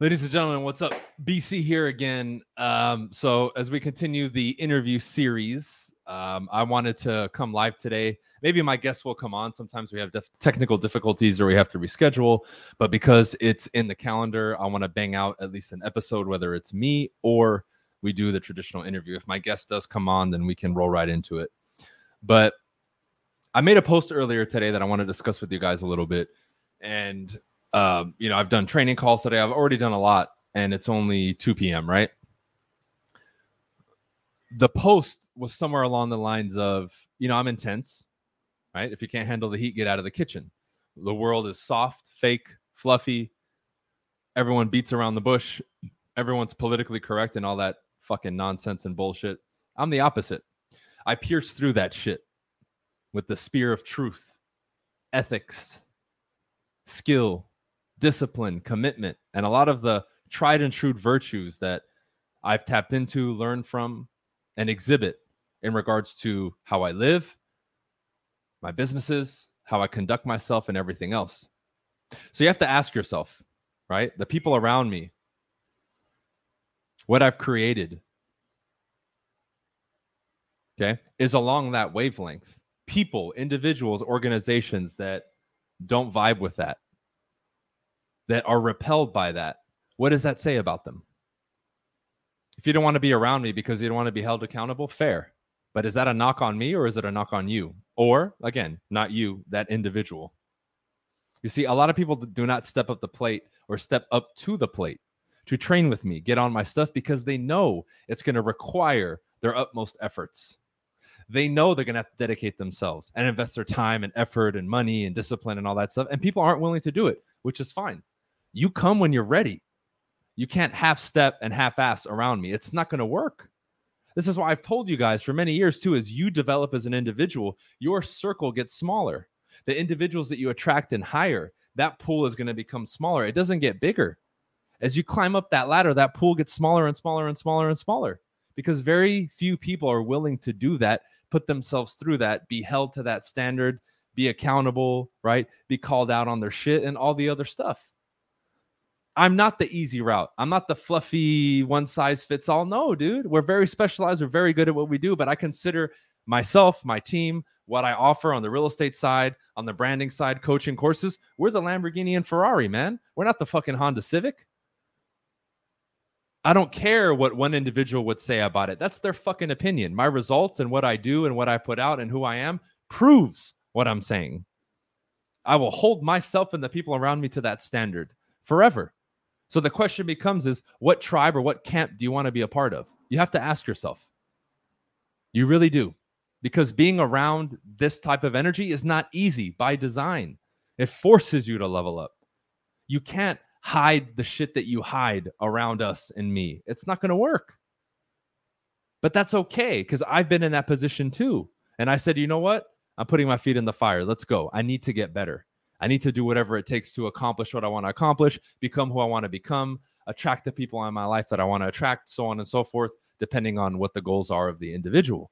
Ladies and gentlemen, what's up? BC here again. Um, so, as we continue the interview series, um, I wanted to come live today. Maybe my guests will come on. Sometimes we have def- technical difficulties or we have to reschedule. But because it's in the calendar, I want to bang out at least an episode, whether it's me or we do the traditional interview. If my guest does come on, then we can roll right into it. But I made a post earlier today that I want to discuss with you guys a little bit. And um, you know, I've done training calls today. I've already done a lot, and it's only 2 p.m., right? The post was somewhere along the lines of, you know, I'm intense, right? If you can't handle the heat, get out of the kitchen. The world is soft, fake, fluffy. Everyone beats around the bush. Everyone's politically correct and all that fucking nonsense and bullshit. I'm the opposite. I pierce through that shit with the spear of truth, ethics, skill, discipline, commitment, and a lot of the tried and true virtues that I've tapped into, learned from, and exhibit in regards to how I live, my businesses, how I conduct myself, and everything else. So you have to ask yourself, right? The people around me, what I've created, okay, is along that wavelength. People, individuals, organizations that don't vibe with that, that are repelled by that, what does that say about them? If you don't want to be around me because you don't want to be held accountable, fair. But is that a knock on me or is it a knock on you? Or again, not you, that individual. You see, a lot of people do not step up the plate or step up to the plate to train with me, get on my stuff because they know it's going to require their utmost efforts. They know they're going to have to dedicate themselves and invest their time and effort and money and discipline and all that stuff. And people aren't willing to do it, which is fine. You come when you're ready. You can't half step and half ass around me. It's not going to work. This is why I've told you guys for many years too as you develop as an individual, your circle gets smaller. The individuals that you attract and hire, that pool is going to become smaller. It doesn't get bigger. As you climb up that ladder, that pool gets smaller and smaller and smaller and smaller because very few people are willing to do that, put themselves through that, be held to that standard, be accountable, right? Be called out on their shit and all the other stuff. I'm not the easy route. I'm not the fluffy one size fits all. No, dude. We're very specialized. We're very good at what we do, but I consider myself, my team, what I offer on the real estate side, on the branding side, coaching courses. We're the Lamborghini and Ferrari, man. We're not the fucking Honda Civic. I don't care what one individual would say about it. That's their fucking opinion. My results and what I do and what I put out and who I am proves what I'm saying. I will hold myself and the people around me to that standard forever. So the question becomes is what tribe or what camp do you want to be a part of? You have to ask yourself. You really do. Because being around this type of energy is not easy by design. It forces you to level up. You can't hide the shit that you hide around us and me. It's not going to work. But that's okay because I've been in that position too. And I said, you know what? I'm putting my feet in the fire. Let's go. I need to get better. I need to do whatever it takes to accomplish what I want to accomplish, become who I want to become, attract the people in my life that I want to attract, so on and so forth, depending on what the goals are of the individual.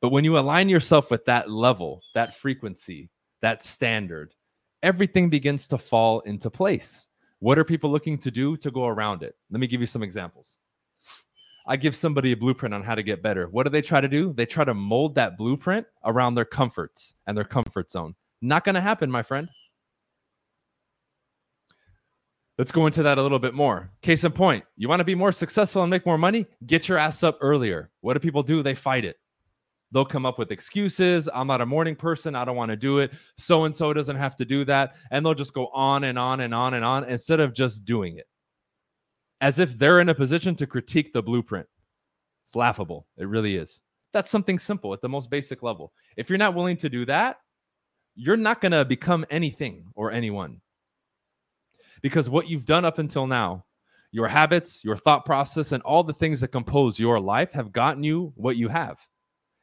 But when you align yourself with that level, that frequency, that standard, everything begins to fall into place. What are people looking to do to go around it? Let me give you some examples. I give somebody a blueprint on how to get better. What do they try to do? They try to mold that blueprint around their comforts and their comfort zone. Not going to happen, my friend. Let's go into that a little bit more. Case in point, you want to be more successful and make more money? Get your ass up earlier. What do people do? They fight it. They'll come up with excuses. I'm not a morning person. I don't want to do it. So and so doesn't have to do that. And they'll just go on and on and on and on instead of just doing it as if they're in a position to critique the blueprint. It's laughable. It really is. That's something simple at the most basic level. If you're not willing to do that, you're not going to become anything or anyone. Because what you've done up until now, your habits, your thought process, and all the things that compose your life have gotten you what you have.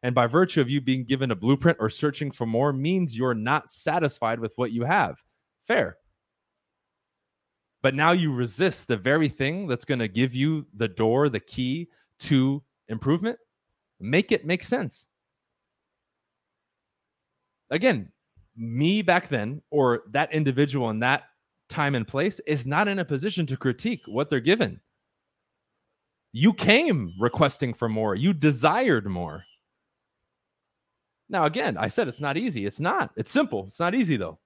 And by virtue of you being given a blueprint or searching for more, means you're not satisfied with what you have. Fair. But now you resist the very thing that's going to give you the door, the key to improvement. Make it make sense. Again, me back then or that individual in that time and place is not in a position to critique what they're given. You came requesting for more, you desired more. Now, again, I said it's not easy. It's not. It's simple. It's not easy, though.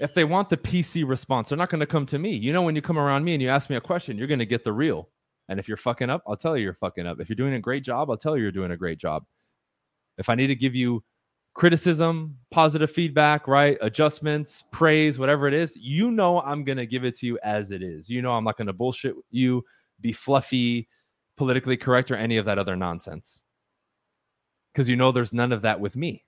If they want the PC response, they're not going to come to me. You know, when you come around me and you ask me a question, you're going to get the real. And if you're fucking up, I'll tell you you're fucking up. If you're doing a great job, I'll tell you you're doing a great job. If I need to give you criticism, positive feedback, right? Adjustments, praise, whatever it is, you know I'm going to give it to you as it is. You know I'm not going to bullshit you, be fluffy, politically correct, or any of that other nonsense. Because you know there's none of that with me,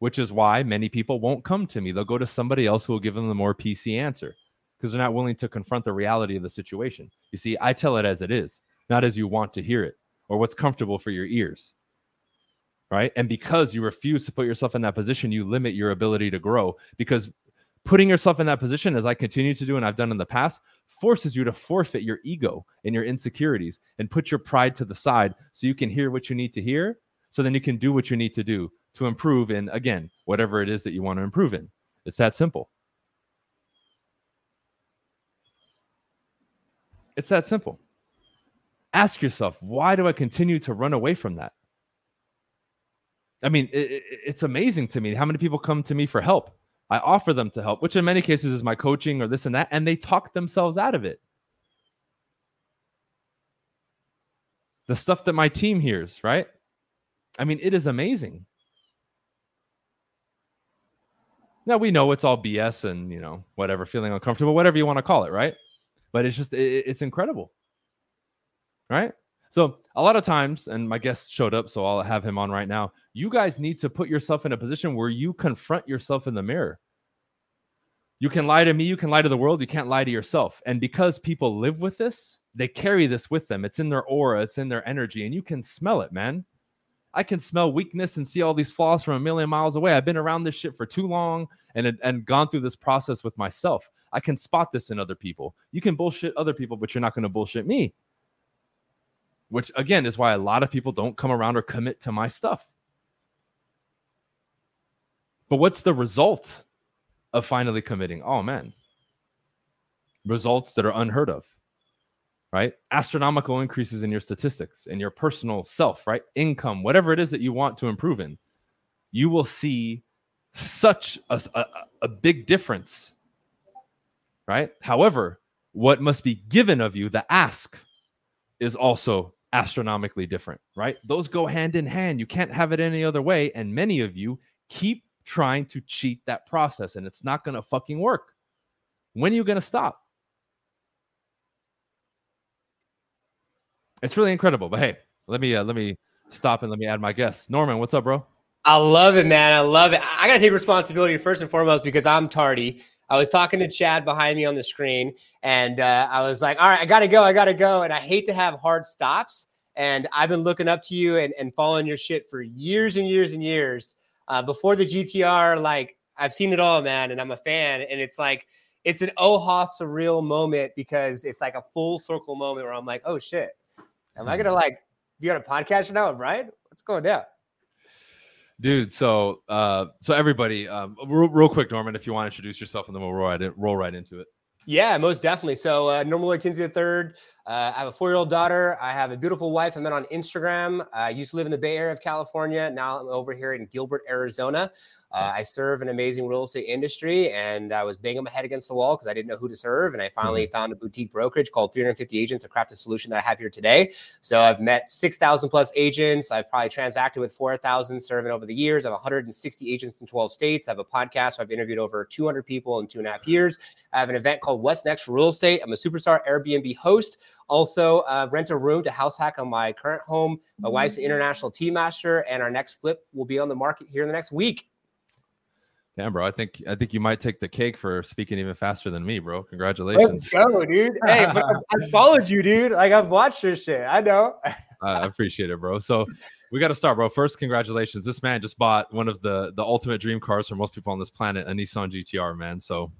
which is why many people won't come to me. They'll go to somebody else who will give them the more PC answer because they're not willing to confront the reality of the situation. You see, I tell it as it is, not as you want to hear it or what's comfortable for your ears right? And because you refuse to put yourself in that position, you limit your ability to grow because putting yourself in that position, as I continue to do and I've done in the past, forces you to forfeit your ego and your insecurities and put your pride to the side so you can hear what you need to hear. So then you can do what you need to do to improve in, again, whatever it is that you want to improve in. It's that simple. It's that simple. Ask yourself, why do I continue to run away from that? I mean, it, it's amazing to me how many people come to me for help. I offer them to help, which in many cases is my coaching or this and that, and they talk themselves out of it. The stuff that my team hears, right? I mean, it is amazing. Now we know it's all BS and you know whatever, feeling uncomfortable, whatever you want to call it, right? But it's just it, it's incredible, right? So a lot of times, and my guest showed up, so I'll have him on right now. You guys need to put yourself in a position where you confront yourself in the mirror. You can lie to me, you can lie to the world, you can't lie to yourself. And because people live with this, they carry this with them. It's in their aura, it's in their energy, and you can smell it, man. I can smell weakness and see all these flaws from a million miles away. I've been around this shit for too long and and gone through this process with myself. I can spot this in other people. You can bullshit other people, but you're not going to bullshit me which again is why a lot of people don't come around or commit to my stuff. But what's the result of finally committing? Oh man, results that are unheard of, right? Astronomical increases in your statistics, in your personal self, right? Income, whatever it is that you want to improve in, you will see such a, a, a big difference, right? However, what must be given of you, the ask, is also astronomically different, right? Those go hand in hand. You can't have it any other way. And many of you keep trying to cheat that process, and it's not going to fucking work. When are you going to stop? It's really incredible. But hey, let me uh, let me stop and let me add my guest. Norman, what's up, bro? I love it, man. I love it. I got to take responsibility first and foremost because I'm tardy. I was talking to Chad behind me on the screen, and uh, I was like, "All right, I gotta go, I gotta go." And I hate to have hard stops, and I've been looking up to you and, and following your shit for years and years and years. Uh, before the GTR, like I've seen it all, man, and I'm a fan. And it's like it's an oha surreal moment because it's like a full circle moment where I'm like, "Oh shit, am I gonna like be on a podcast now, right? What's going down?" dude so uh so everybody um real, real, quick norman if you want to introduce yourself and then we'll roll right, in, roll right into it. Yeah most definitely. So uh norman lloyd kinsey the third uh, i have a four-year-old daughter. I have a beautiful wife. I met on instagram. I used to live in the bay area of california. Now i'm over here in gilbert arizona uh, I serve an amazing real estate industry, and I was banging my head against the wall because I didn't know who to serve. And I finally mm-hmm. found a boutique brokerage called 350 Agents to craft a solution that I have here today. So I've met 6,000 plus agents. I've probably transacted with 4,000 serving over the years. I have 160 agents in 12 states. I have a podcast. I've interviewed over 200 people in two and a half years. I have an event called What's Next for Real Estate. I'm a superstar Airbnb host. Also, uh, rent a room to house hack on my current home. My wife's an mm. international team master, and our next flip will be on the market here in the next week. Damn, bro. I think I think you might take the cake for speaking even faster than me, bro. Congratulations. Let's go, dude. Hey, but I followed you, dude. Like I've watched your shit. I know. I appreciate it, bro. So we got to start, bro. First, congratulations. This man just bought one of the the ultimate dream cars for most people on this planet, a Nissan GTR, man. So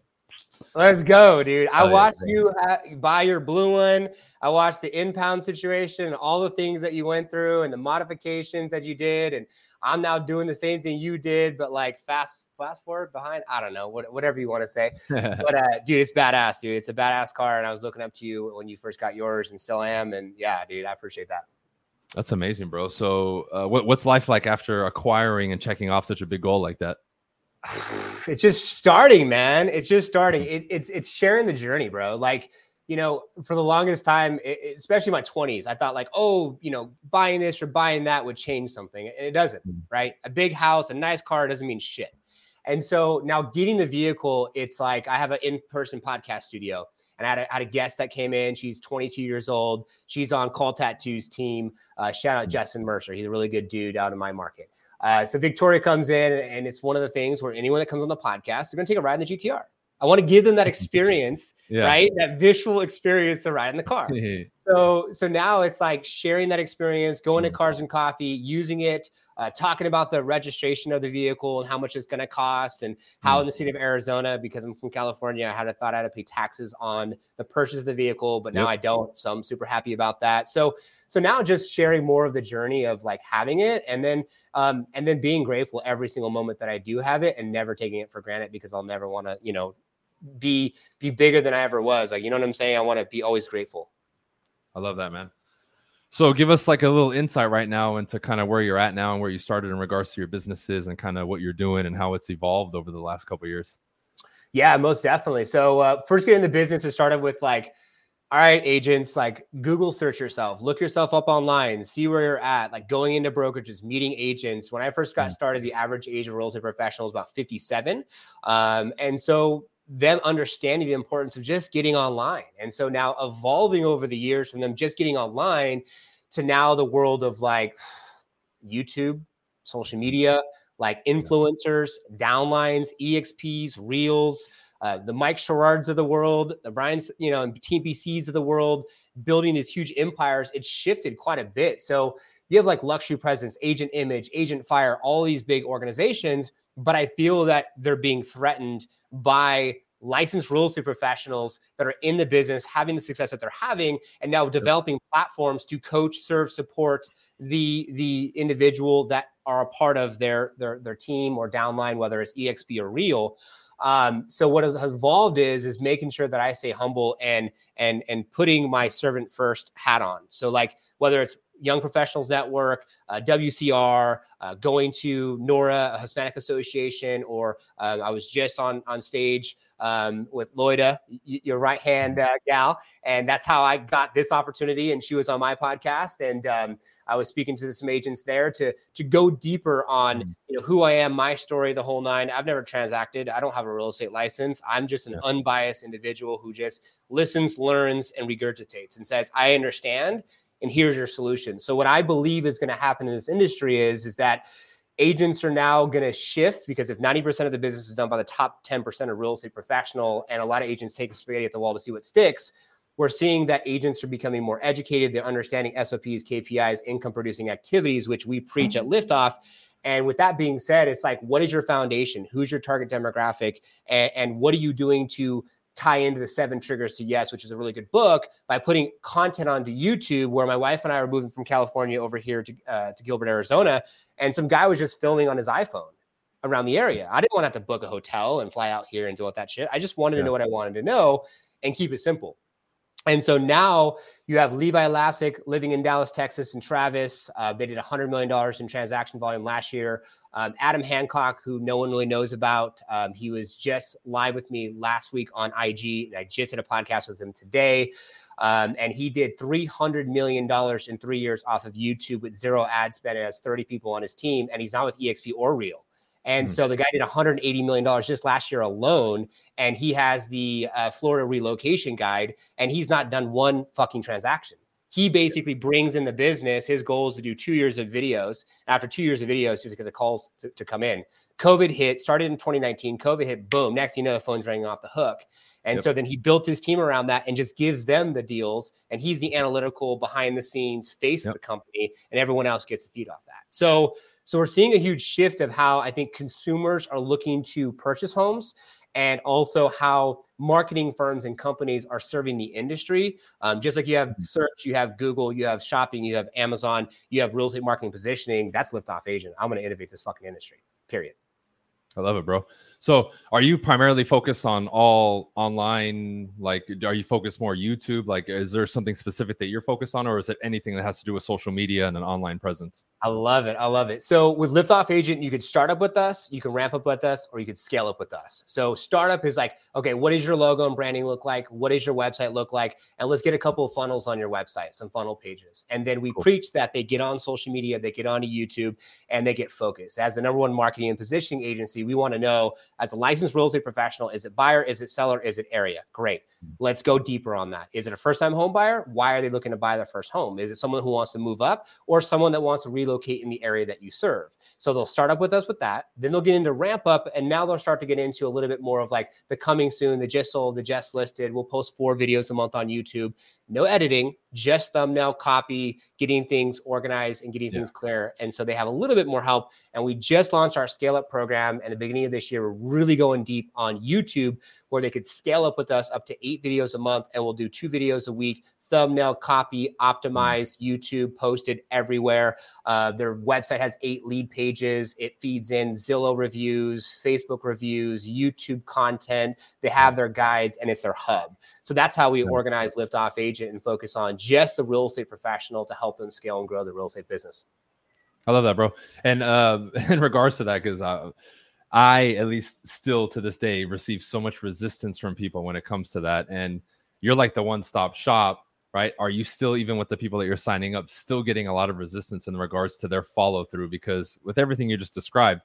Let's go, dude. I watched you uh, buy your blue one. I watched the impound situation all the things that you went through and the modifications that you did. And I'm now doing the same thing you did, but like fast, fast forward behind. I don't know, what, whatever you want to say. but uh, dude, it's badass, dude. It's a badass car. And I was looking up to you when you first got yours and still am. And yeah, dude, I appreciate that. That's amazing, bro. So, uh, what, what's life like after acquiring and checking off such a big goal like that? it's just starting, man. It's just starting. It, it's it's sharing the journey, bro. Like you know, for the longest time, it, especially my twenties, I thought like, oh, you know, buying this or buying that would change something, and it doesn't. Mm. Right? A big house, a nice car doesn't mean shit. And so now getting the vehicle, it's like I have an in-person podcast studio and I had a, had a, guest that came in. She's 22 years old. She's on Call Tattoos team. Uh, shout out mm. Justin Mercer. He's a really good dude out in my market. Uh, so Victoria comes in, and it's one of the things where anyone that comes on the podcast, they're going to take a ride in the GTR. I want to give them that experience, yeah. right? That visual experience to ride in the car. so, so now it's like sharing that experience, going to mm. Cars and Coffee, using it, uh, talking about the registration of the vehicle and how much it's going to cost, and how mm. in the state of Arizona, because I'm from California, I had a thought I had to pay taxes on the purchase of the vehicle, but now yep. I don't. So I'm super happy about that. So, so now just sharing more of the journey of like having it, and then um, and then being grateful every single moment that I do have it, and never taking it for granted because I'll never want to, you know, be be bigger than I ever was. Like, you know what I'm saying? I want to be always grateful. I love that, man. So give us like a little insight right now into kind of where you're at now and where you started in regards to your businesses and kind of what you're doing and how it's evolved over the last couple years. Yeah, most definitely. So uh, first getting the business, it started with like, all right, agents, like Google search yourself, look yourself up online, see where you're at, like going into brokerages, meeting agents. When I first got mm. started, the average age of real estate professional was about 57. Um, and so them understanding the importance of just getting online. And so now evolving over the years from them just getting online to now the world of like YouTube, social media, like influencers, downlines, EXPs, reels, uh, the Mike Sherrards of the world, the Bryan's, you know, and TPCs of the world, building these huge empires, It's shifted quite a bit. So you have like luxury presence, agent image, agent fire, all these big organizations, but I feel that they're being threatened by licensed real estate professionals that are in the business having the success that they're having and now developing platforms to coach serve support the the individual that are a part of their their their team or downline whether it's exp or real. Um, so what has, has evolved is is making sure that i stay humble and and and putting my servant first hat on. So like whether it's Young Professionals Network, uh, WCR, uh, going to NORA, a Hispanic Association, or uh, I was just on on stage um, with Loida, y- your right hand uh, gal, and that's how I got this opportunity. And she was on my podcast, and um, I was speaking to some agents there to to go deeper on mm. you know who I am, my story, the whole nine. I've never transacted. I don't have a real estate license. I'm just an yeah. unbiased individual who just listens, learns, and regurgitates, and says, "I understand." And here's your solution. So what I believe is going to happen in this industry is is that agents are now going to shift because if 90% of the business is done by the top 10% of real estate professional and a lot of agents take spaghetti at the wall to see what sticks we're seeing that agents are becoming more educated they're understanding sops kpis income producing activities which we preach at mm-hmm. liftoff. And with that being said it's like what is your foundation? Who's your target demographic? And, and what are you doing to tie into the seven triggers to yes, which is a really good book, by putting content onto YouTube. Where my wife and I are moving from California over here to uh, to Gilbert, Arizona, and some guy was just filming on his iPhone around the area. I didn't want to have to book a hotel and fly out here and do all that shit. I just wanted yeah. to know what I wanted to know and keep it simple. And so now you have Levi Lascsak living in Dallas, Texas, and Travis. Uh, they did $100 million in transaction volume last year. Um, Adam Hancock, who no one really knows about, um, he was just live with me last week on IG. I just did a podcast with him today. Um, and he did $300 million in three years off of YouTube with zero ad spend. He has 30 people on his team, and he's not with EXP or Real. And mm-hmm. so the guy did $180 million just last year alone. And he has the uh, Florida relocation guide, and he's not done one fucking transaction he basically brings in the business. His goal is to do two years of videos. After two years of videos, he's get the calls to, to, come in. COVID hit, started in 2019. COVID hit, boom. Next, you know, the phone's ringing off the hook. And yep. so then he built his team around that and just gives them the deals. And he's the analytical behind the scenes face yep. of the company, and everyone else gets to feed off that. So, so we're seeing a huge shift of how I think consumers are looking to purchase homes and also how marketing firms and companies are serving the industry. Um, just like you have mm-hmm. search, you have Google, you have shopping, you have Amazon, you have real estate marketing positioning. That's Liftoff Agent. I'm going to innovate this fucking industry. Period. I love it, bro. So, are you primarily focused on all online? Like, are you focused more YouTube? Like, is there something specific that you're focused on, or is it anything that has to do with social media and an online presence? I love it. I love it. So, with Liftoff Agent, you could start up with us, you can ramp up with us, or you could scale up with us. So, startup is like, okay, what does your logo and branding look like? What does your website look like? And let's get a couple of funnels on your website, some funnel pages. And then we cool. preach that they get on social media, they get onto YouTube, and they get focused. As the number one marketing and positioning agency, we want to know as a licensed real estate professional, is it buyer, is it seller, is it area? Great. Hmm. Let's go deeper on that. Is it a first time home buyer? Why are they looking to buy their first home? Is it someone who wants to move up or someone that wants to relocate in the area that you serve? So they'll start up with us with that. Then they'll get into ramp up and now they'll start to get into a little bit more of like the coming soon, the just sold, the just listed. We'll post four videos a month on YouTube no editing, just thumbnail copy, getting things organized and getting yeah. things clear. And so they have a little bit more help. And we just launched our scale up program at the beginning of this year. We're really going deep on YouTube where they could scale up with us up to eight videos a month. And we'll do two videos a week thumbnail copy mm. optimized youtube posted everywhere. Uh, their website has eight lead pages. It feeds in zillow reviews facebook reviews youtube content. They have their guides and it's their hub. So that's how we organize Liftoff Agent and focus on just the real estate professional to help them scale and grow the real estate business. I love that bro. And uh, in regards to that because uh, I, at least still to this day, receive so much resistance from people when it comes to that. And you're like the one stop shop right? Are you still, even with the people that you're signing up, still getting a lot of resistance in regards to their follow through? Because with everything you just described,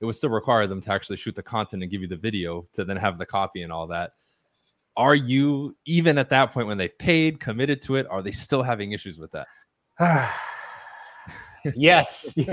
it would still require them to actually shoot the content and give you the video to then have the copy and all that. Are you, even at that point when they've paid, committed to it, are they still having issues with that? yes.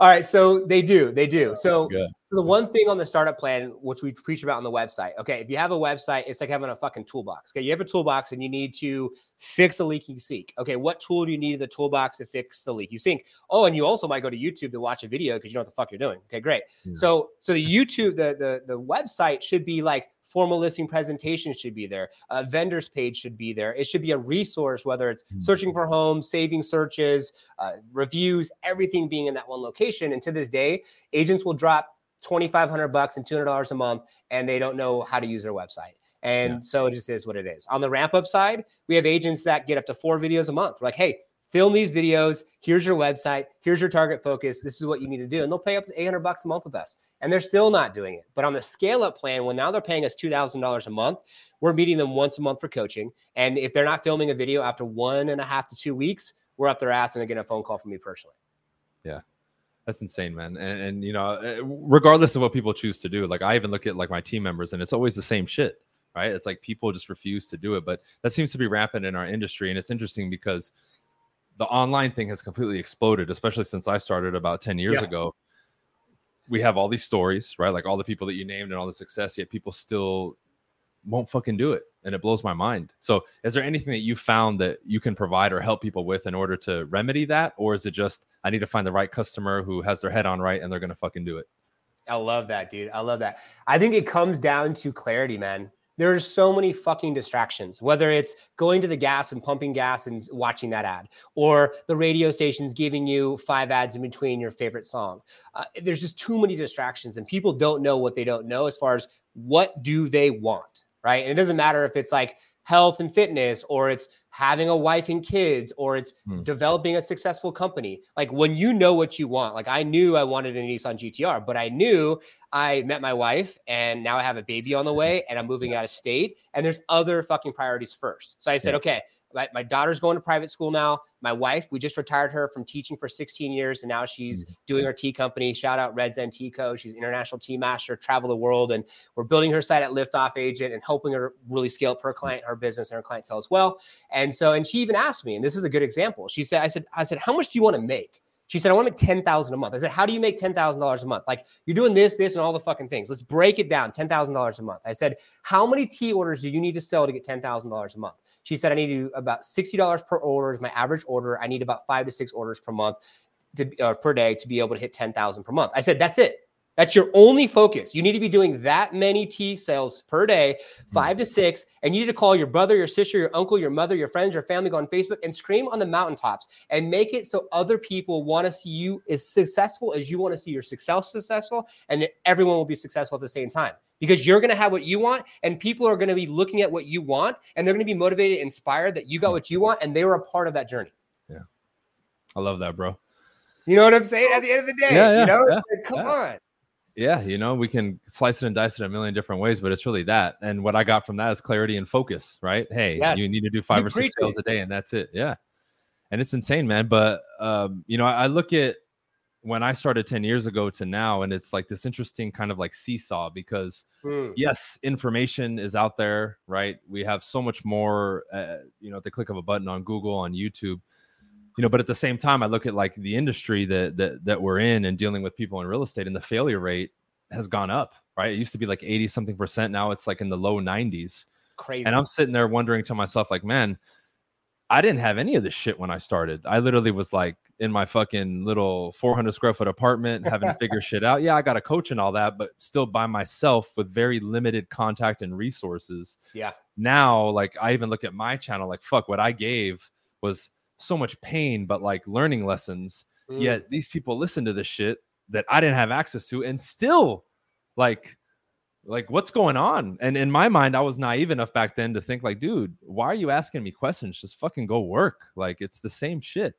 All right. So they do. They do. So, so, the one thing on the startup plan, which we preach about on the website, okay, if you have a website, it's like having a fucking toolbox. Okay. You have a toolbox and you need to fix a leaking sink. Okay. What tool do you need in the toolbox to fix the leaky sink? Oh, and you also might go to YouTube to watch a video because you know what the fuck you're doing. Okay. Great. Yeah. So, so the YouTube, the, the, the website should be like, formal listing presentation should be there. A vendors page should be there. It should be a resource, whether it's hmm. searching for homes, saving searches, uh, reviews, everything being in that one location. And to this day, agents will drop 2,500 bucks and $200 a month, and they don't know how to use their website. And yeah. so it just is what it is. On the ramp up side, we have agents that get up to four videos a month. like, hey, film these videos. Here's your website. Here's your target focus. This is what you need to do. And they'll pay up to 800 bucks a month with us. And they're still not doing it. But on the scale up plan, when now they're paying us $2,000 a month, we're meeting them once a month for coaching. And if they're not filming a video after one and a half to two weeks, we're up their ass and they're getting a phone call from me personally. Yeah. That's insane, man. And, and you know, eh, regardless of what people choose to do, like I even look at like my team members and it's always the same shit, right? It's like people just refuse to do it. But that seems to be rampant in our industry. And it's interesting because the online thing has completely exploded, especially since I started about 10 years yeah. ago. We have all these stories, right? Like all the people that you named and all the success, yet people still won't fucking do it. And it blows my mind. So, is there anything that you found that you can provide or help people with in order to remedy that? Or is it just, I need to find the right customer who has their head on right and they're going to fucking do it? I love that, dude. I love that. I think it comes down to clarity, man. There's so many fucking distractions, whether it's going to the gas and pumping gas and watching that ad, or the radio station's giving you five ads in between your favorite song. Uh, there's just too many distractions, and people don't know what they don't know as far as what do they want, right? And it doesn't matter if it's like health and fitness, or it's having a wife and kids or it's hmm. developing a successful company. Like when you know what you want, like I knew I wanted a Nissan GTR, but I knew I met my wife and now I have a baby on the way and I'm moving out of state and there's other fucking priorities first. So I said, yeah. okay, my, my daughter's going to private school now. My wife, we just retired her from teaching for 16 years, and now she's mm-hmm. doing her tea company. Shout out Red Zen Tea Co. She's international tea master, travel the world, and we're building her site at Liftoff Agent and helping her really scale up her client, her business, and her clientele as well. And so, and she even asked me, and this is a good example. She said, "I said, I said, how much do you want to make?" She said, I want to make 10,000 a month. I said, how do you make $10,000 a month? Like you're doing this, this, and all the fucking things. Let's break it down. $10,000 a month. I said, how many tea orders do you need to sell to get $10,000 a month? She said, I need to do about $60 per order is my average order. I need about five to six orders per month to, uh, per day to be able to hit 10,000 per month. I said, that's it. That's your only focus. You need to be doing that many tea sales per day, hmm. five to six. And you need to call your brother, your sister, your uncle, your mother, your friends, your family, go on Facebook and scream on the mountaintops and make it so other people want to see you as successful as you want to see your success successful. And everyone will be successful at the same time because you're going to have what you want and people are going to be looking at what you want and they're going to be motivated, inspired that you got hmm. what you want and they were a part of that journey. Yeah. I love that, bro. You know what I'm saying? At the end of the day, yeah, yeah, you know, yeah, like, come on. Yeah, you know, we can slice it and dice it a million different ways, but it's really that. And what I got from that is clarity and focus, right? Hey, yes. you need to do five you or six sales a day, and that's it. Yeah. And it's insane, man. But um, you know, I, I look at when I started 10 years ago to now, and it's like this interesting kind of like seesaw because mm. yes, information is out there, right? We have so much more, uh, you know, at the click of a button on Google, on YouTube you know but at the same time i look at like the industry that that that we're in and dealing with people in real estate and the failure rate has gone up right? It used to be like 80 something percent. Now it's like in the low 90s crazy. And i'm sitting there wondering to myself like man i didn't have any of this shit when i started. I literally was like in my fucking little 400 square foot apartment having to figure shit out. Yeah i got a coach and all that but still by myself with very limited contact and resources. Yeah. Now like i even look at my channel like fuck what i gave was so much pain, but like learning lessons. Mm. Yet these people listen to this shit that I didn't have access to, and still like like what's going on? And in my mind i was naive enough back then to think like dude why are you asking me questions? Just fucking go work. Like it's the same shit.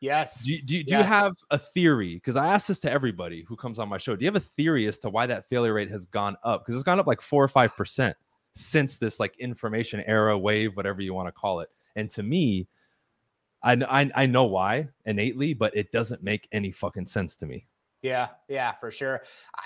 Yes. Do, do, do yes. you have a theory? Because i ask this to everybody who comes on my show. Do you have a theory as to why that failure rate has gone up? Because it's gone up like four or five percent since this like information era wave whatever you want to call it. And to me I, I I know why innately, but it doesn't make any fucking sense to me. Yeah, yeah, for sure.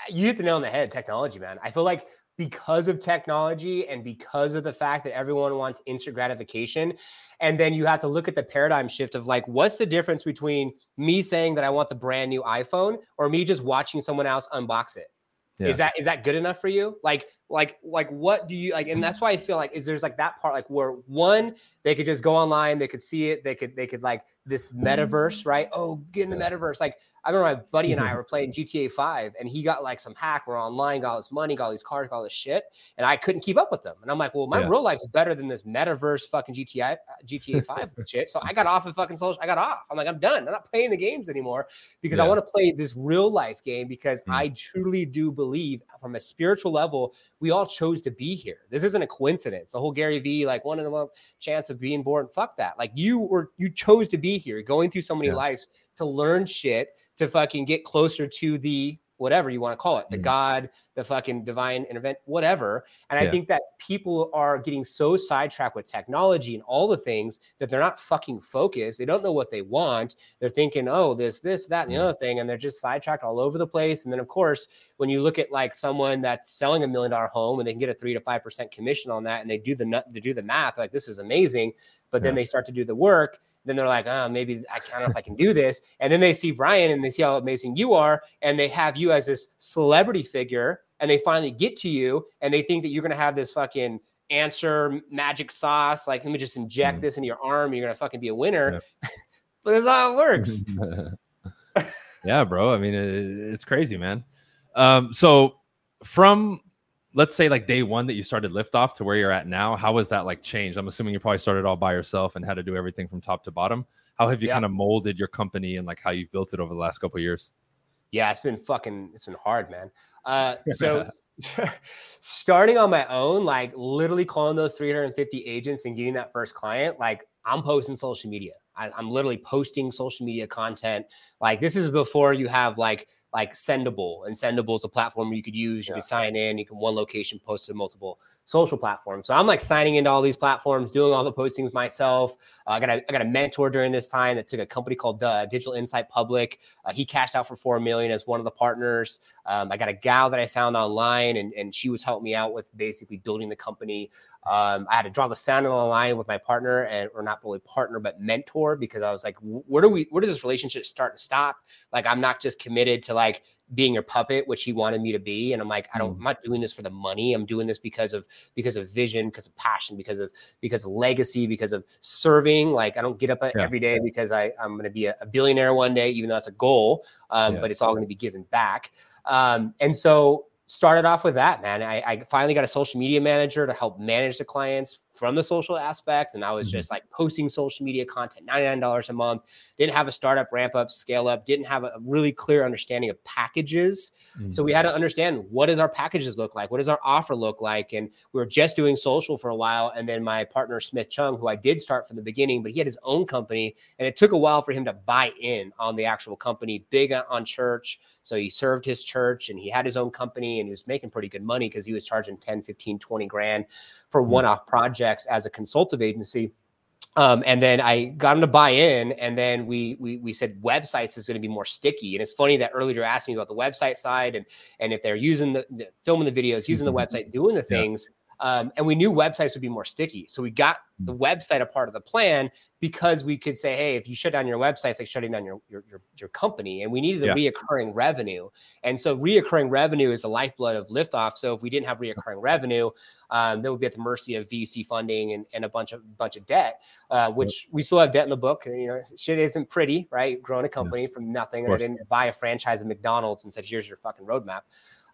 You hit the nail on the head. Technology, man. I feel like because of technology and because of the fact that everyone wants instant gratification, and then you have to look at the paradigm shift of like, what's the difference between me saying that I want the brand new iPhone or me just watching someone else unbox it? Yeah. Is that is that good enough for you? Like like like what do you like? And that's why I feel like is there's like that part like where one they could just go online, they could see it, they could they could like this metaverse, right? Oh, get in the metaverse. Like I remember my buddy and I were playing GTA 5 and he got like some hack. We're online, got all this money, got all these cars, got all this shit. And I couldn't keep up with them. And I'm like, well, my yeah. real life's better than this metaverse fucking GTA, uh, GTA 5 shit. So I got off of fucking social. I got off. I'm like, I'm done. I'm not playing the games anymore because yeah. I want to play this real life game because mm. I truly do believe from a spiritual level, we all chose to be here. This isn't a coincidence. The whole Gary Vee, like one in a month chance of being born. Fuck that. Like you were, you chose to be here, going through so many yeah. lives to learn shit to fucking get closer to the whatever you want to call it, the mm. God, the fucking divine event, whatever. And yeah. I think that people are getting so sidetracked with technology and all the things that they're not fucking focused. They don't know what they want. They're thinking, oh, this, this, that, and the other thing. And they're just sidetracked all over the place. And then, of course, when you look at like someone that's selling a million dollar home and they can get a three to five percent commission on that and they do the they do the math, like this is amazing. But yeah. then they start to do the work then they're like, oh, maybe I don't know if I can do this. And then they see Bryan and they see how amazing you are, and they have you as this celebrity figure, and they finally get to you, and they think that you're gonna have this fucking answer magic sauce. Like, let me just inject mm. this into your arm. You're gonna fucking be a winner. Yeah. but that's how it works. yeah, bro. I mean, it, it's crazy, man. Um, so from let's say like day one that you started liftoff to where you're at now how has that like changed? I'm assuming you probably started all by yourself and had to do everything from top to bottom. How have you yeah. kind of molded your company and like how you've built it over the last couple years? Yeah it's been fucking it's been hard man. Uh so starting on my own like literally calling those 350 agents and getting that first client like i'm posting social media. I, i'm literally posting social media content. Like this is before you have like like Sendible, and Sendible is a platform you could use. You yeah. could sign in. You can one location post to multiple social platforms. So I'm like signing into all these platforms, doing all the postings myself. Uh, I got a, I got a mentor during this time that took a company called uh, Digital Insight Public. Uh, he cashed out for four million as one of the partners. Um, I got a gal that I found online, and and she was helping me out with basically building the company. Um, I had to draw the sound on the line with my partner, and or not really partner, but mentor, because I was like, where do we, where does this relationship start and stop? Like, I'm not just committed to like being your puppet, which he wanted me to be. And I'm like, I don't, mm. I'm not doing this for the money. I'm doing this because of because of vision, because of passion, because of because of legacy, because of serving. Like I don't get up yeah. every day because I I'm going to be a, a, billionaire one day, even though that's a goal. Um, yeah. But it's all going to be given back. Um, and so started off with that, man. I, I, finally got a social media manager to help manage the clients from the social aspect. And I was mm-hmm. just like posting social media content, $99 a month. Didn't have a startup ramp up, scale up, didn't have a really clear understanding of packages. Mm-hmm. So we had to understand what does our packages look like? What does our offer look like? And we were just doing social for a while. And then my partner, Smith Chung, who I did start from the beginning, but he had his own company. And it took a while for him to buy in on the actual company, big on church. So he served his church and he had his own company and he was making pretty good money because he was charging 10, 15, 20 grand for mm-hmm. one off projects as a consultative agency. Um, and then I got him to buy in, and then we we we said websites is going to be more sticky. And it's funny that earlier you asked me about the website side and and if they're using the, the filming the videos, using the mm-hmm. website, doing the things. Um, and we knew websites would be more sticky. So we got the mm. website a part of the plan because we could say, hey, if you shut down your website, it's like shutting down your your your, your company. And we needed the yeah. reoccurring revenue. And so reoccurring revenue is the lifeblood of liftoff. So if we didn't have reoccurring revenue, um, then we'd be at the mercy of VC funding and, and a bunch of bunch of debt, uh, which we still have debt in the book. You know, shit isn't pretty, right? Growing a company yeah. from nothing. And I didn't buy a franchise of McDonald's and said, here's your fucking roadmap.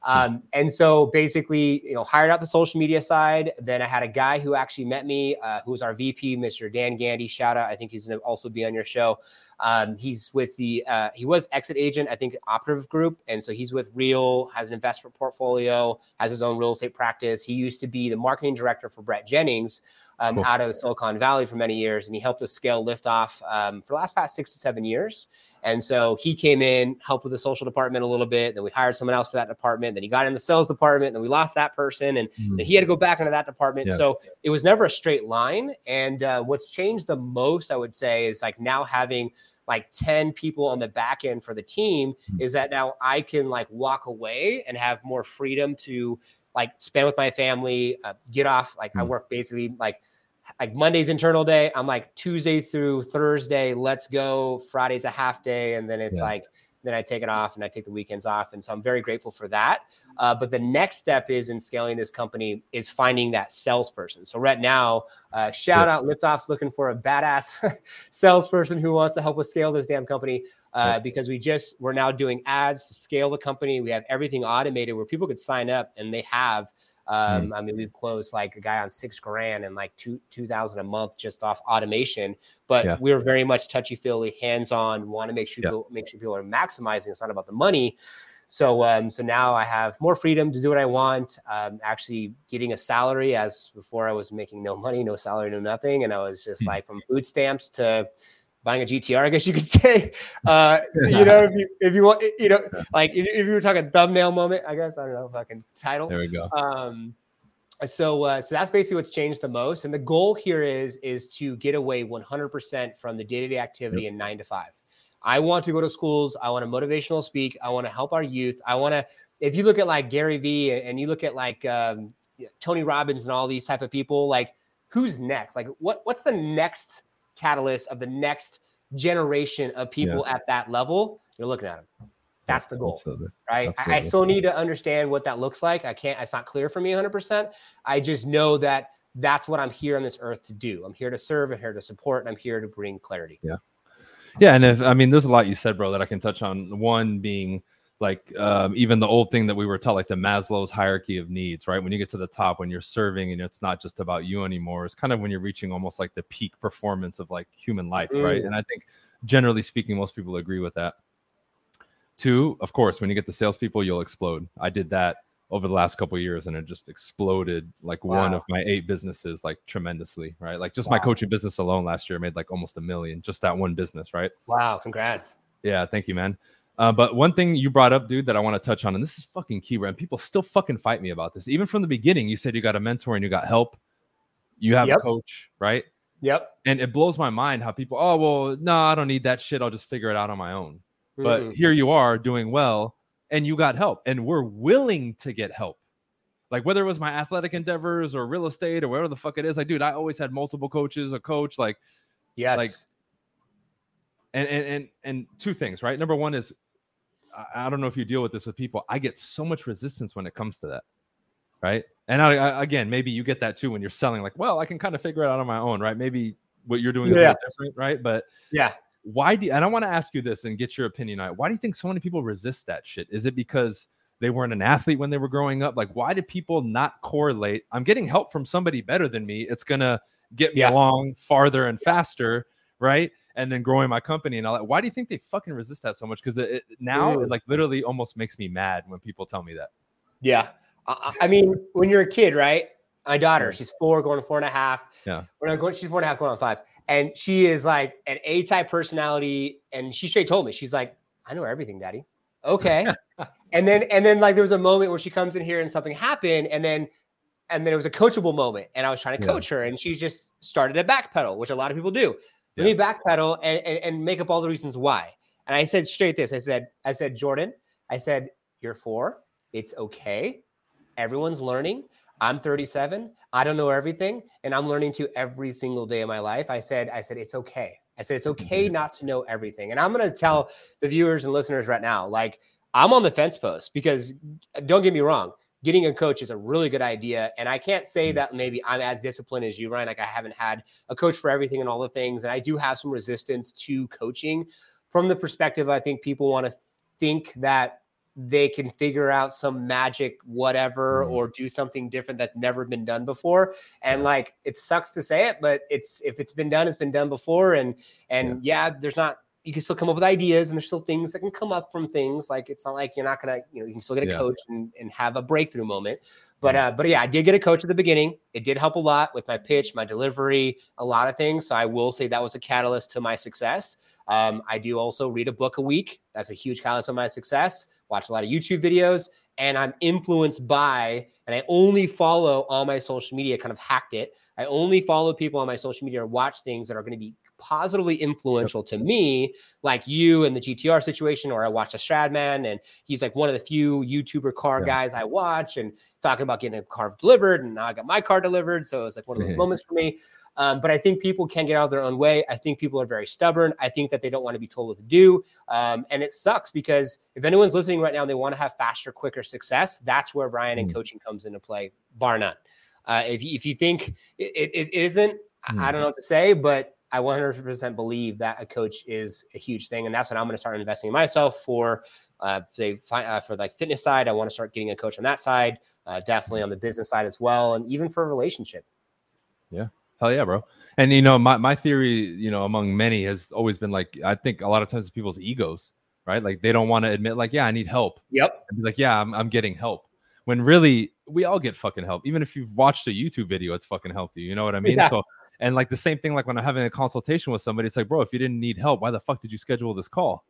Um, and so basically, you know, hired out the social media side. Then I had a guy who actually met me, uh, who was our VP, Mr. Dan Gandy. Shout out. I think he's going to also be on your show. Um, he's with the, uh, he was exit agent, I think, operative group. And so he's with Real, has an investment portfolio, has his own real estate practice. He used to be the marketing director for Brett Jennings. Um, cool. out of the Silicon Valley for many years, and he helped us scale Liftoff um, for the last past six to seven years. And so he came in, helped with the social department a little bit. Then we hired someone else for that department. Then he got in the sales department. Then we lost that person, and mm. then he had to go back into that department. Yeah. So it was never a straight line. And uh, what's changed the most, I would say, is like now having like 10 people on the back end for the team mm. is that now I can like walk away and have more freedom to like spend with my family, uh, get off. Like mm. I work basically like like Monday's internal day. I'm like Tuesday through Thursday, let's go. Friday's a half day. And then it's yeah. like, then I take it off and I take the weekends off. And so I'm very grateful for that. Uh, but the next step is in scaling this company is finding that salesperson. So right now, uh, shout yeah. out Liftoff's looking for a badass salesperson who wants to help us scale this damn company. Uh, yeah. because we just we're now doing ads to scale the company. We have everything automated where people could sign up and they have. Um, mm. I mean, we've closed like a guy on six grand and like two two thousand a month just off automation. But yeah. we're very much touchy feely, hands on. Want to make sure people make sure people are maximizing. It's not about the money. So um, so now I have more freedom to do what I want. Um, actually getting a salary as before I was making no money, no salary, no nothing, and I was just mm. like from food stamps to buying a GTR, I guess you could say. Uh, you know, if you if you want, you know, like if, if, you were talking thumbnail moment, I guess I don't know, fucking title. There we go. Um, so uh, so that's basically what's changed the most, and the goal here is is to get away 100% from the day to day activity yep. in nine to five. I want to go to schools. I want to motivational speak. I want to help our youth. I want to. If you look at like Gary Vee and you look at like um, Tony Robbins and all these type of people, like who's next? Like what what's the next catalyst of the next generation of people yeah. at that level, you're looking at them. That's the goal, Absolutely. right? Absolutely. I, I still need to understand what that looks like. I can't, it's not clear for me 100%. I just know that that's what I'm here on this earth to do. I'm here to serve, I'm here to support, and I'm here to bring clarity. Yeah. Yeah. And if, I mean, there's a lot you said, bro, that I can touch on. One being, like um, even the old thing that we were taught, like the Maslow's hierarchy of needs, right? When you get to the top, when you're serving and it's not just about you anymore, it's kind of when you're reaching almost like the peak performance of like human life, mm. right? And I think generally speaking, most people agree with that. Two, of course, when you get the salespeople, you'll explode. I did that over the last couple years and it just exploded like wow. one of my eight businesses like tremendously right like just wow. my coaching business alone last year made like almost a million just that one business right wow congrats yeah thank you man uh, but one thing you brought up, dude, that I want to touch on, and this is fucking key, and people still fucking fight me about this. Even from the beginning, you said you got a mentor and you got help. You have yep. a coach, right? Yep. And it blows my mind how people, oh, well, no, I don't need that shit. I'll just figure it out on my own. Mm-hmm. But here you are doing well and you got help, and we're willing to get help. Like whether it was my athletic endeavors or real estate or whatever the fuck it is, like, dude, I always had multiple coaches, a coach, like, yes. Like, and and and and two things, right? Number one is I, don't know if you deal with this with people. I get so much resistance when it comes to that, right? And I, I, again, maybe you get that too when you're selling. Like, well, I can kind of figure it out on my own, right? Maybe what you're doing is yeah. different, right? But yeah, why do and I want to ask you this and get your opinion on it. Why do you think so many people resist that shit? Is it because they weren't an athlete when they were growing up. Like, why do people not correlate? I'm getting help from somebody better than me. It's gonna get me Yeah. along farther and faster, right? And then growing my company and all that. Why do you think they fucking resist that so much? Because now Mm. it like literally almost makes me mad when people tell me that. Yeah. I, I mean, when you're a kid, right? My daughter, she's four, going four and a half. Yeah. We're not going, she's four and a half, going on five. And she is like an A type personality. And she straight told me, she's like, I know everything, daddy. Okay. and then, and then like there was a moment where she comes in here and something happened. And then, and then it was a coachable moment. And I was trying to Yeah. coach her and she just started to backpedal, which a lot of people do. Let me backpedal and, and, and make up all the reasons why. And I said straight this. I said, I said, Jordan, I said, you're four. It's okay. Everyone's learning. I'm 37. I don't know everything, and I'm learning to every single day of my life. I said, I said, it's okay. I said, it's okay mm-hmm. not to know everything. And I'm gonna tell the viewers and listeners right now, like I'm on the fence post because don't get me wrong, getting a coach is a really good idea. And I can't say that maybe I'm as disciplined as you, Bryan. Like I haven't had a coach for everything and all the things. And I do have some resistance to coaching from the perspective, I think people want to think that they can figure out some magic whatever Mhm. or do something different that's never been done before and like it sucks to say it but it's if it's been done it's been done before and and yeah, there's not you can still come up with ideas and there's still things that can come up from things like it's not like you're not gonna you know you can still get a Yeah. coach and, and have a breakthrough moment but uh but yeah i did get a coach at the beginning it did help a lot with my pitch my delivery a lot of things so i will say that was a catalyst to my success um, I do also read a book a week. That's a huge catalyst of my success. Watch a lot of YouTube videos, and I'm influenced by, and I only follow on my social media, kind of hacked it. I only follow people on my social media or watch things that are going to be positively influential to me, like you and the GTR situation, or I watch a Stradman, and he's like one of the few YouTuber car Yeah. guys I watch, and talking about getting a car delivered, and now I got my car delivered, so it's like one of those Mhm. moments for me. Um, but I think people can get out of their own way. I think people are very stubborn. I think that they don't want to be told what to do. Um, and it sucks because if anyone's listening right now and they want to have faster, quicker success, that's where Bryan and Mm. coaching comes into play, bar none. Uh, if, you, if you think it, it, it isn't, I- I don't know what to say, but I 100% believe that a coach is a huge thing. And that's what I'm going to start investing in myself for, uh, say, fi- uh, for like fitness side. I want to start getting a coach on that side, uh, definitely on the business side as well. And even for a relationship. Yeah, hell yeah, bro. And you know, my, my theory, you know, among many has always been like I think a lot of times people's egos, right? Like they don't want to admit, like, yeah, I need help. Yep. Be like, yeah, I'm, I'm getting help. When really we all get fucking help. Even if you've watched a YouTube video, it's fucking helped you. You know what I mean? Yeah. So and like the same thing, like when I'm having a consultation with somebody, it's like, bro, if you didn't need help, why the fuck did you schedule this call?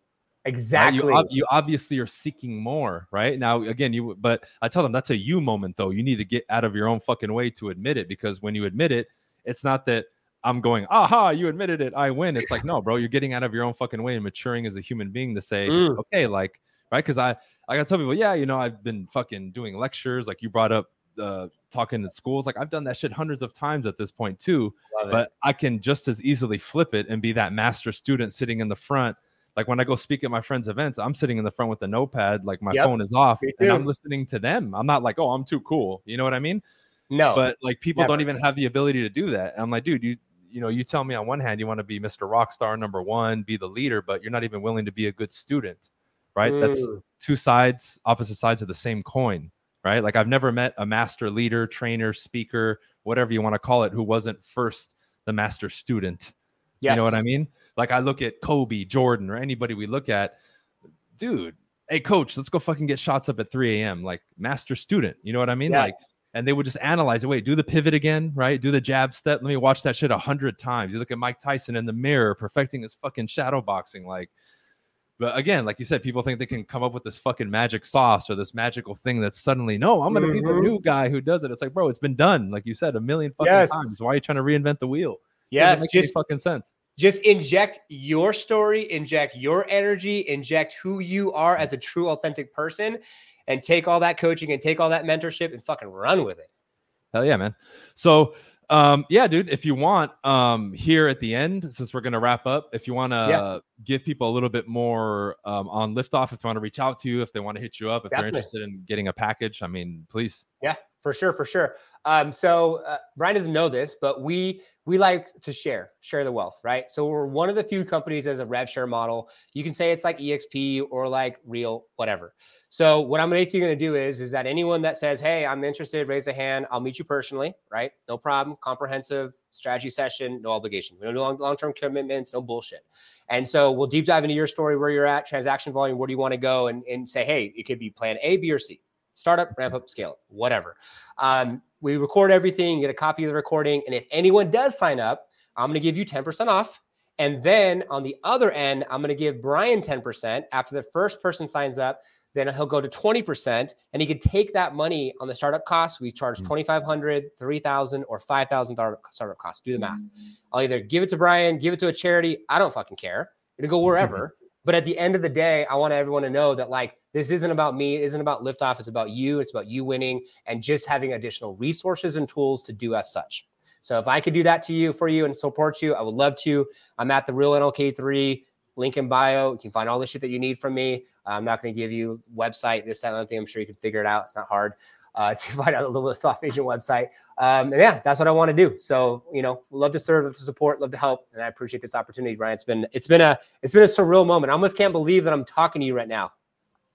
right? Exactly. You, ob- you obviously are seeking more, right? Now, again, you, but I tell them that's a you moment, though. You need to get out of your own fucking way to admit it because when you admit it, it's not that I'm going, aha, you admitted it, I win. It's like, no, bro, you're getting out of your own fucking way and maturing as a human being to say, Mm. okay, like, right? Because I, I gotta tell people, yeah, you know, I've been fucking doing lectures, like you brought up, uh, talking at schools, like I've done that shit hundreds of times at this point too Love it. but I can just as easily flip it and be that master student sitting in the front. Like when I go speak at my friends' events, I'm sitting in the front with a notepad, like my Yep, phone is off, and I'm listening to them. I'm not like, oh, I'm too cool. You know what I mean? no. But like people don't even have the ability to do that. I'm like, dude, you you know, you tell me on one hand you want to be Mr. Rockstar number one, be the leader, but you're not even willing to be a good student, right? That's Mm. two sides, opposite sides of the same coin, right? Like I've never met a master leader, trainer, speaker, whatever you want to call it, who wasn't first the master student. yes. You know what I mean? Like I look at Kobe, Jordan, or anybody we look at, dude. Hey, coach, let's go fucking get shots up at 3 a.m. Like master student. You know what I mean? Yes. Like, and they would just analyze it. Wait, do the pivot again, right? Do the jab step. Let me watch that shit a hundred times. You look at Mike Tyson in the mirror, perfecting his fucking shadow boxing. Like, but again, like you said, people think they can come up with this fucking magic sauce or this magical thing that's suddenly, no, I'm gonna be the Mhm. new guy who does it. It's like, bro, it's been done, like you said, a million fucking Yes. times. Why are you trying to reinvent the wheel? yes. Any Just fucking sense. just inject your story, inject your energy, inject who you are as a true authentic person, and take all that coaching and take all that mentorship and fucking run with it. Hell yeah, man. So um yeah, dude, if you want um here at the end, since we're gonna wrap up, if you want to Yeah. give people a little bit more um on liftoff, if they want to reach out to you, if they want to hit you up, if Definitely. they're interested in getting a package, I mean, please. For sure, for sure. Um, so uh, Bryan doesn't know this, but we we like to share, share the wealth, right? So we're one of the few companies as a rev share model. You can say it's like EXP or like Real, whatever. So what I'm basically going to do is is that anyone that says, "Hey, I'm interested," raise a hand. I'll meet you personally, right? No problem. Comprehensive strategy session, no obligation. Don't do long term commitments, no bullshit. And so we'll deep dive into your story, where you're at, transaction volume, where do you want to go, and, and say, hey, it could be plan A, B, or C. Startup, ramp up, scale, whatever. Um, we record everything, get a copy of the recording. And if anyone does sign up, I'm going to give you 10% off. And then on the other end, I'm going to give Bryan 10% after the first person signs up then he'll go to 20% and he could take that money on the startup costs. We charge mm. 2,500, 3,000 or $5,000 startup costs. Do the math. Mm-hmm. I'll either give it to Bryan, give it to a charity. I don't fucking care. It'll go wherever. but at the end of the day, I want everyone to know that like this isn't about me. It isn't about liftoff. It's about you. It's about you winning and just having additional resources and tools to do as such. So if I could do that to you for you and support you, I would love to. I'm at the real NLK3 link in bio. You can find all the shit that you need from me. I'm not going to give you website, this, that, and thing. I'm sure you can figure it out. It's not hard uh, to find out a little bit of Thought Agent website. Um, and yeah, that's what I want to do. So, you know, love to serve, love to support, love to help. And I appreciate this opportunity, Bryan. It's been, it's been a, it's been a surreal moment. I almost can't believe that I'm talking to you right now.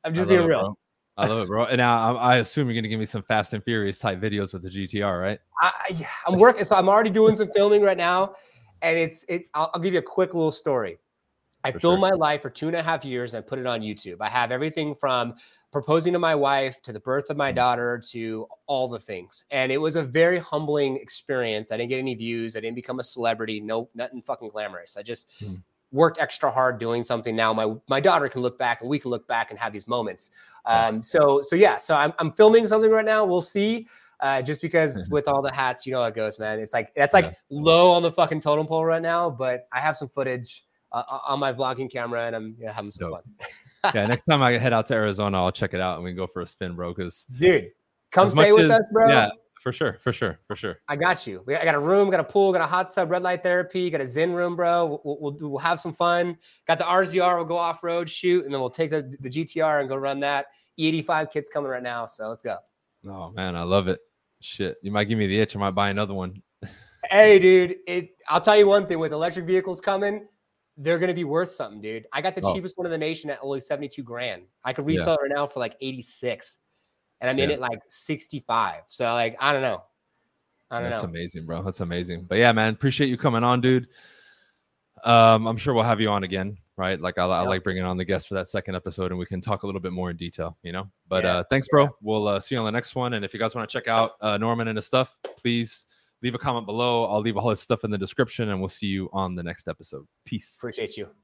I'm just being real. It, I love it, bro. And now I, I assume you're going to give me some Fast and Furious type videos with the GTR, right? I, I'm working. So I'm already doing some filming right now. And it's, it, I'll, I'll give you a quick little story. I for filmed sure. my life for two and a half years and I put it on YouTube. I have everything from proposing to my wife to the birth of my mm. daughter to all the things. And it was a very humbling experience. I didn't get any views. I didn't become a celebrity. No, nothing fucking glamorous. I just mm. worked extra hard doing something. Now my my daughter can look back and we can look back and have these moments. Um, so so yeah, so I'm I'm filming something right now. We'll see. Uh, just because mm-hmm. with all the hats, you know how it goes, man. It's like that's like yeah. low on the fucking totem pole right now, but I have some footage uh, uh, on my vlogging camera and I'm you know, having some Dope. fun. yeah, next time I head out to Arizona, I'll check it out and we can go for a spin, bro. Because dude, come stay with as, us, bro. Yeah, for sure, for sure, for sure. I got you. I got a room, got a pool, got a hot tub, red light therapy, got a Zen room, bro. We'll, we'll, we'll have some fun. Got the RZR, we'll go off road, shoot, and then we'll take the, the GTR and go run that. E85 kit's coming right now, so let's go. Oh man, I love it. Shit, you might give me the itch. I might buy another one. hey, dude, it. I'll tell you one thing: with electric vehicles coming, they're going to be worth something, dude. I got the oh. cheapest one in the nation at only 72 grand. I could resell yeah. it right now for like 86 and I'm yeah. in it like 65. So like, I don't know. I don't That's know. amazing, bro. That's amazing. But yeah, man, appreciate you coming on, dude. Um, I'm sure we'll have you on again, right? Like I, I like bringing on the guest for that second episode, and we can talk a little bit more in detail, you know. But yeah. uh, thanks, bro. We'll uh, see you on the next one. And if you guys want to check out uh, Norman and his stuff, please leave a comment below. I'll leave all his stuff in the description, and we'll see you on the next episode. Peace. Appreciate you.